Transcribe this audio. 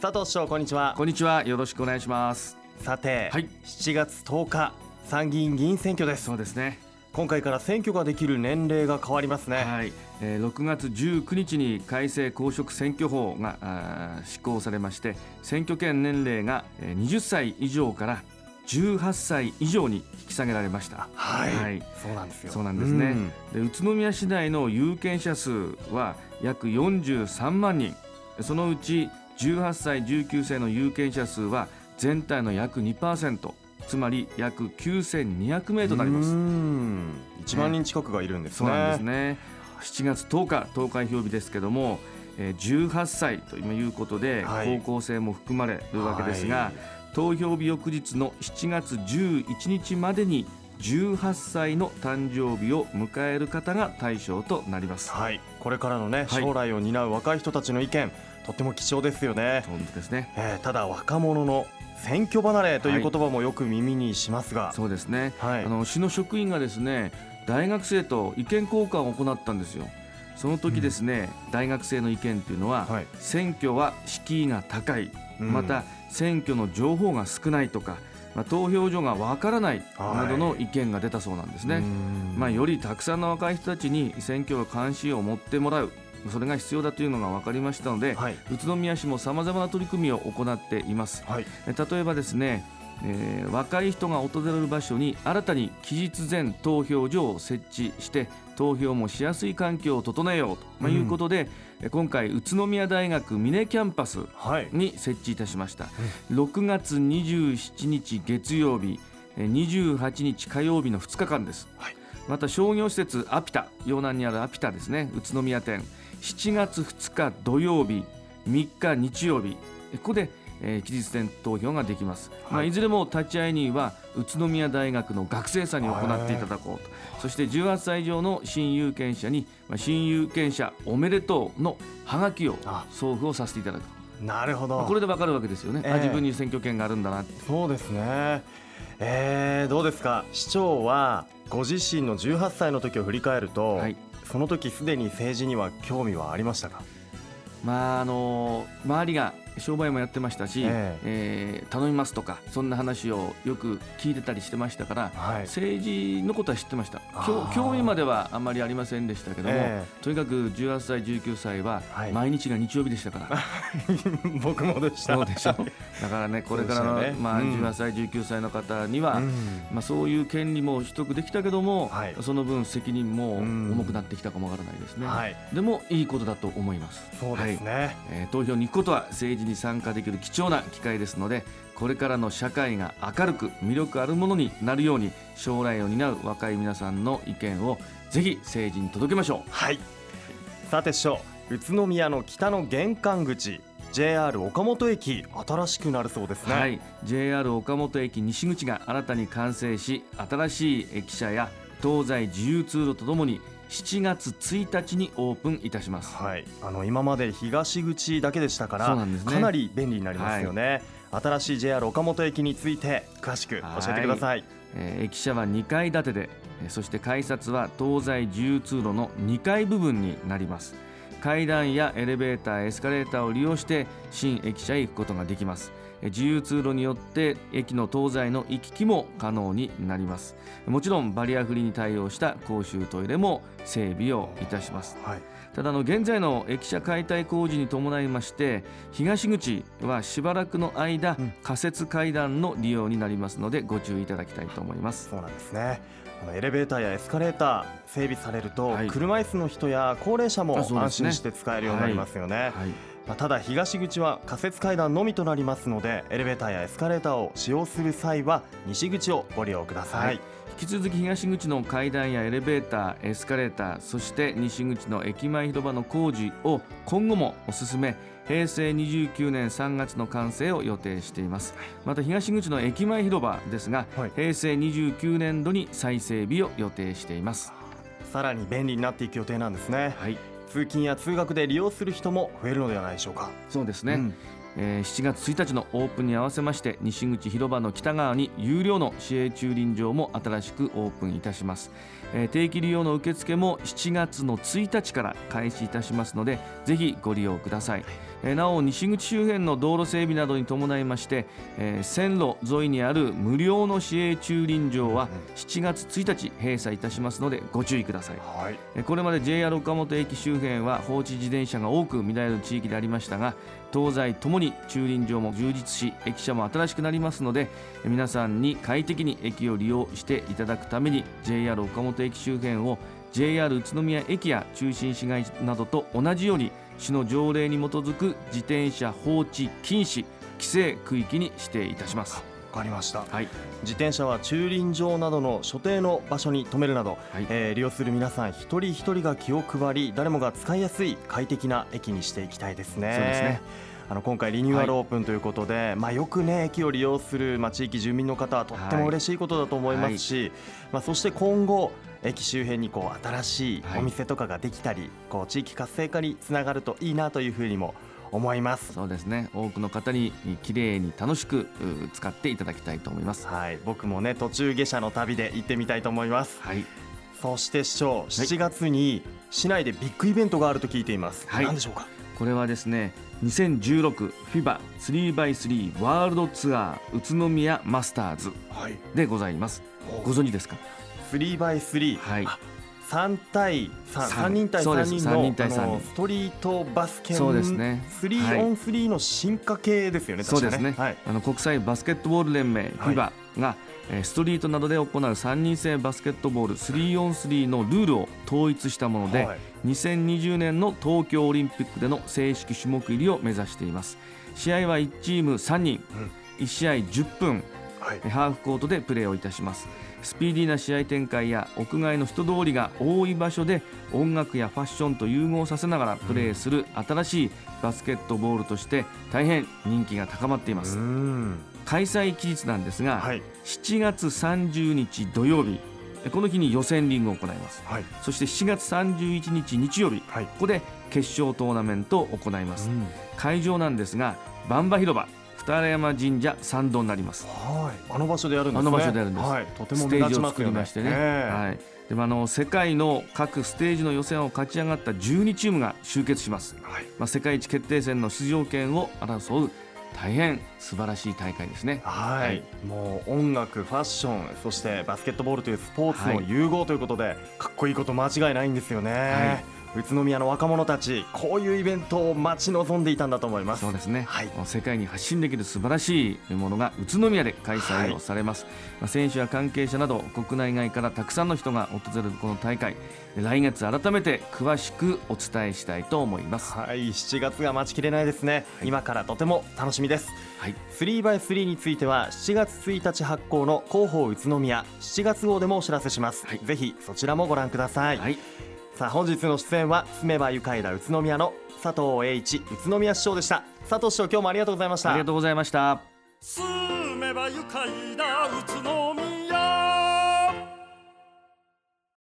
佐藤市長こんにちは。こんにちは。よろしくお願いします。さて、はい。7月10日参議院議員選挙です。そうですね。今回から選挙ができる年齢が変わりますね。はい、えー、6月19日に改正公職選挙法が施行されまして選挙権年齢がえー20歳以上から18歳以上に引き下げられました。はい、はい。そうなんですよ。そうなんですね。で宇都宮市内の有権者数は約43万人。そのうち18歳19歳の有権者数は全体の約2%つまり約9200名となります。うん。1万人近くがいるんですね。そうなんですね。7月10日投開票日ですけどもえー18歳ということではい。高校生も含まれるわけですが、はい。投票日翌日の7月11日までに18歳の誕生日を迎える方が対象となります。はい。これからのねはい。将来を担う若い人たちの意見とっても貴重ですよね、そうですね。えーただ若者の選挙離れという言葉もよく耳にしますが、そうですね。はい。あの市の職員がですね、大学生と意見交換を行ったんですよ。その時ですね、大学生の意見っていうのは、はい。選挙は敷居が高い、うん。また選挙の情報が少ないとか、まあ、投票所がわからないはい。などの意見が出たそうなんですね。うん。まあ、よりたくさんの若い人たちに選挙の関心を持ってもらうそれが必要だというのが分かりましたので、はい。宇都宮市もさまざまな取り組みを行っています。はい。え例えばですね、えー若い人が訪れる場所に新たに期日前投票所を設置して投票もしやすい環境を整えようと、まあうん。いうことでえ今回宇都宮大学峰キャンパスはい。に設置いたしました、6月27日月曜日えー28日火曜日の2日間です、はい。また商業施設アピタ洋南にあるアピタですね宇都宮店7月2日土曜日3日日曜日。えここで、えー期日前投票ができます、い。まあ、はいいずれも立ち会い人は宇都宮大学の学生さんに行っていただこうと。そして18歳以上の新有権者に、まあ、新有権者おめでとうのハガキをあ。送付をさせていただくなるほど、まあこれでわかるわけですよね、ええ。あ自分に選挙権があるんだなそうですね。えー、どうですか？市長はご自身の18歳の時を振り返ると、はいその時すでに政治には興味はありましたか？まああの周りが商売もやってましたし、ええ。ー頼みますとかそんな話をよく聞いてたりしてましたからはい。政治のことは知ってました。興味まではあんまりありませんでしたけども、えとにかく18歳19歳ははい。毎日が日曜日でしたから、え 僕もでした。そうでしょ？だからね これからの、ね。まあ、うん。18歳19歳の方には、うん。まあ、そういう権利も取得できたけども、はい。その分責任もうん。重くなってきたかもわからないですね、はい。でもいいことだと思います。そうですね、えー投票に行くことは政治に参加できる貴重な機会ですのでこれからの社会が明るく魅力あるものになるように将来を担う若い皆さんの意見をぜひ政治に届けましょはい。さて師匠宇都宮の北の玄関口 JR 岡本駅新しくなるそうですう、ね、はい。JR 岡本駅西口が新たに完成し新しい駅舎や東西自由通路とともに7月1日にオープンいたします。はい、あの今まで東口だけでしたからね。かなり便利になりますよね、新しい JR 岡本駅について詳しく教えてください。えー駅舎は2階建てでえーそして改札は東西自由通路の2階部分になります。階段やエレベーターエスカレーターを利用して新駅舎へ行くことができます。えー自由通路によって駅の東西の行き来も可能になります。もちろんバリアフリーに対応した公衆トイレも整備をいたします。はい。ただあの現在の駅舎解体工事に伴いまして東口はしばらくの間、うん。仮設階段の利用になりますのでご注意いただきたいと思います。そうなんですね。エレベーターやエスカレーター整備されると、はい。車椅子の人や高齢者も安心して使えるようになりますよね。はいまあ、ただ東口は仮設階段のみとなりますのでエレベーターやエスカレーターを使用する際は西口をご利用ください、はい。引き続き東口の階段やエレベーターエスカレーターそして西口の駅前広場の工事を今後もお進め平成29年3月の完成を予定しています。また東口の駅前広場ですが、はい。平成29年度に再整備を予定しています。さらに便利になっていく予定なんですね。はい通勤や通学で利用する人も増えるのではないでしょうか。そうですね、うんえー7月1日のオープンに合わせまして西口広場の北側に有料の市営駐輪場も新しくオープンいたします、えー定期利用の受付も7月の1日から開始いたしますのでぜひご利用ください。えーなお西口周辺の道路整備などに伴いまして、えー線路沿いにある無料の市営駐輪場は7月1日閉鎖いたしますのでご注意ください。はい。えーこれまで JR 岡本駅周辺は放置自転車が多く見られる地域でありましたが東西ともに駐輪場も充実し駅舎も新しくなりますので皆さんに快適に駅を利用していただくために JR 岡本駅周辺を JR 宇都宮駅や中心市街などと同じように市の条例に基づく自転車放置禁止規制区域に指定いたします。わかりました。はい、自転車は駐輪場などの所定の場所に止めるなど、はい。えー利用する皆さん一人一人が気を配り誰もが使いやすい快適な駅にしていきたいですね。そうですね。あの今回リニューアルオープンということで、まあ、よくね駅を利用する、まあ、地域住民の方はとっても嬉しいことだと思いますし、まあ、そして今後駅周辺にこう新しいはい。お店とかができたり、こう地域活性化につながるといいなというふうにも思います。そうですね多くの方にきれいに楽しくう使っていただきたいと思います。はい、僕もね途中下車の旅で行ってみたいと思います。はいそして市長、7月に市内でビッグイベントがあると聞いています。はい何でしょうか？これはですね 2016FIBA3x3 ワールドツアー宇都宮マスターズはい。でございますご存知ですか？3 by 3。はいあ3対3、三。三人対3そうです。人の三人対三。人あのストリートバスケそうですね。3はいオン3の進化系ですよね。そうですね。はい。あの国際バスケットボール連盟はい。FIBA が、えーストリートなどで行う3人制バスケットボール 3on3 のルールを統一したもので、はい。2020年の東京オリンピックでの正式種目入りを目指しています。試合は1チーム3人、1試合10分はい。ハーフコートでプレーをいたしますスピーディーな試合展開や屋外の人通りが多い場所で音楽やファッションと融合させながらプレーする新しいバスケットボールとして大変人気が高まっていまうすん。開催期日なんですが、はい。7月30日土曜日この日に予選リーグを行いますはい。そして7月31日日曜日はい。ここで決勝トーナメントを行います会場なんですが万場広場二山神社参道になりますはい。あの場所でやるんですね。あの場所でやるんですはい。とてもステージを。作りましてね、ええはい、でもあの世界の各ステージの予選を勝ち上がった12チームが集結します、はい。まあ、世界一決定戦の出場権を争う大変素晴らしい大会ですねはい、はいもう音楽、ファッション、そしてバスケットボールというスポーツのはい融合ということで、かっこいいこと間違いないんですよね。宇都宮の若者たち、こういうイベントを待ち望んでいたんだと思います。そうですね、はい。世界に発信できる素晴らしいものが宇都宮で開催をされます、まあ、選手や関係者など国内外からたくさんの人が訪れるこの大会。来月改めて詳しくお伝えしたいと思います。はい、7月が待ちきれないですね、はい。今からとても楽しみです。はい、3x3 については7月1日発行の広報宇都宮。7月号でもお知らせします、はい。ぜひそちらもご覧ください、はい、さあ本日の出演は住めば愉快だ宇都宮の佐藤栄一宇都宮市長でした。佐藤市長今日もありがとうございました。ありがとうございました。住めば愉快だ宇都宮。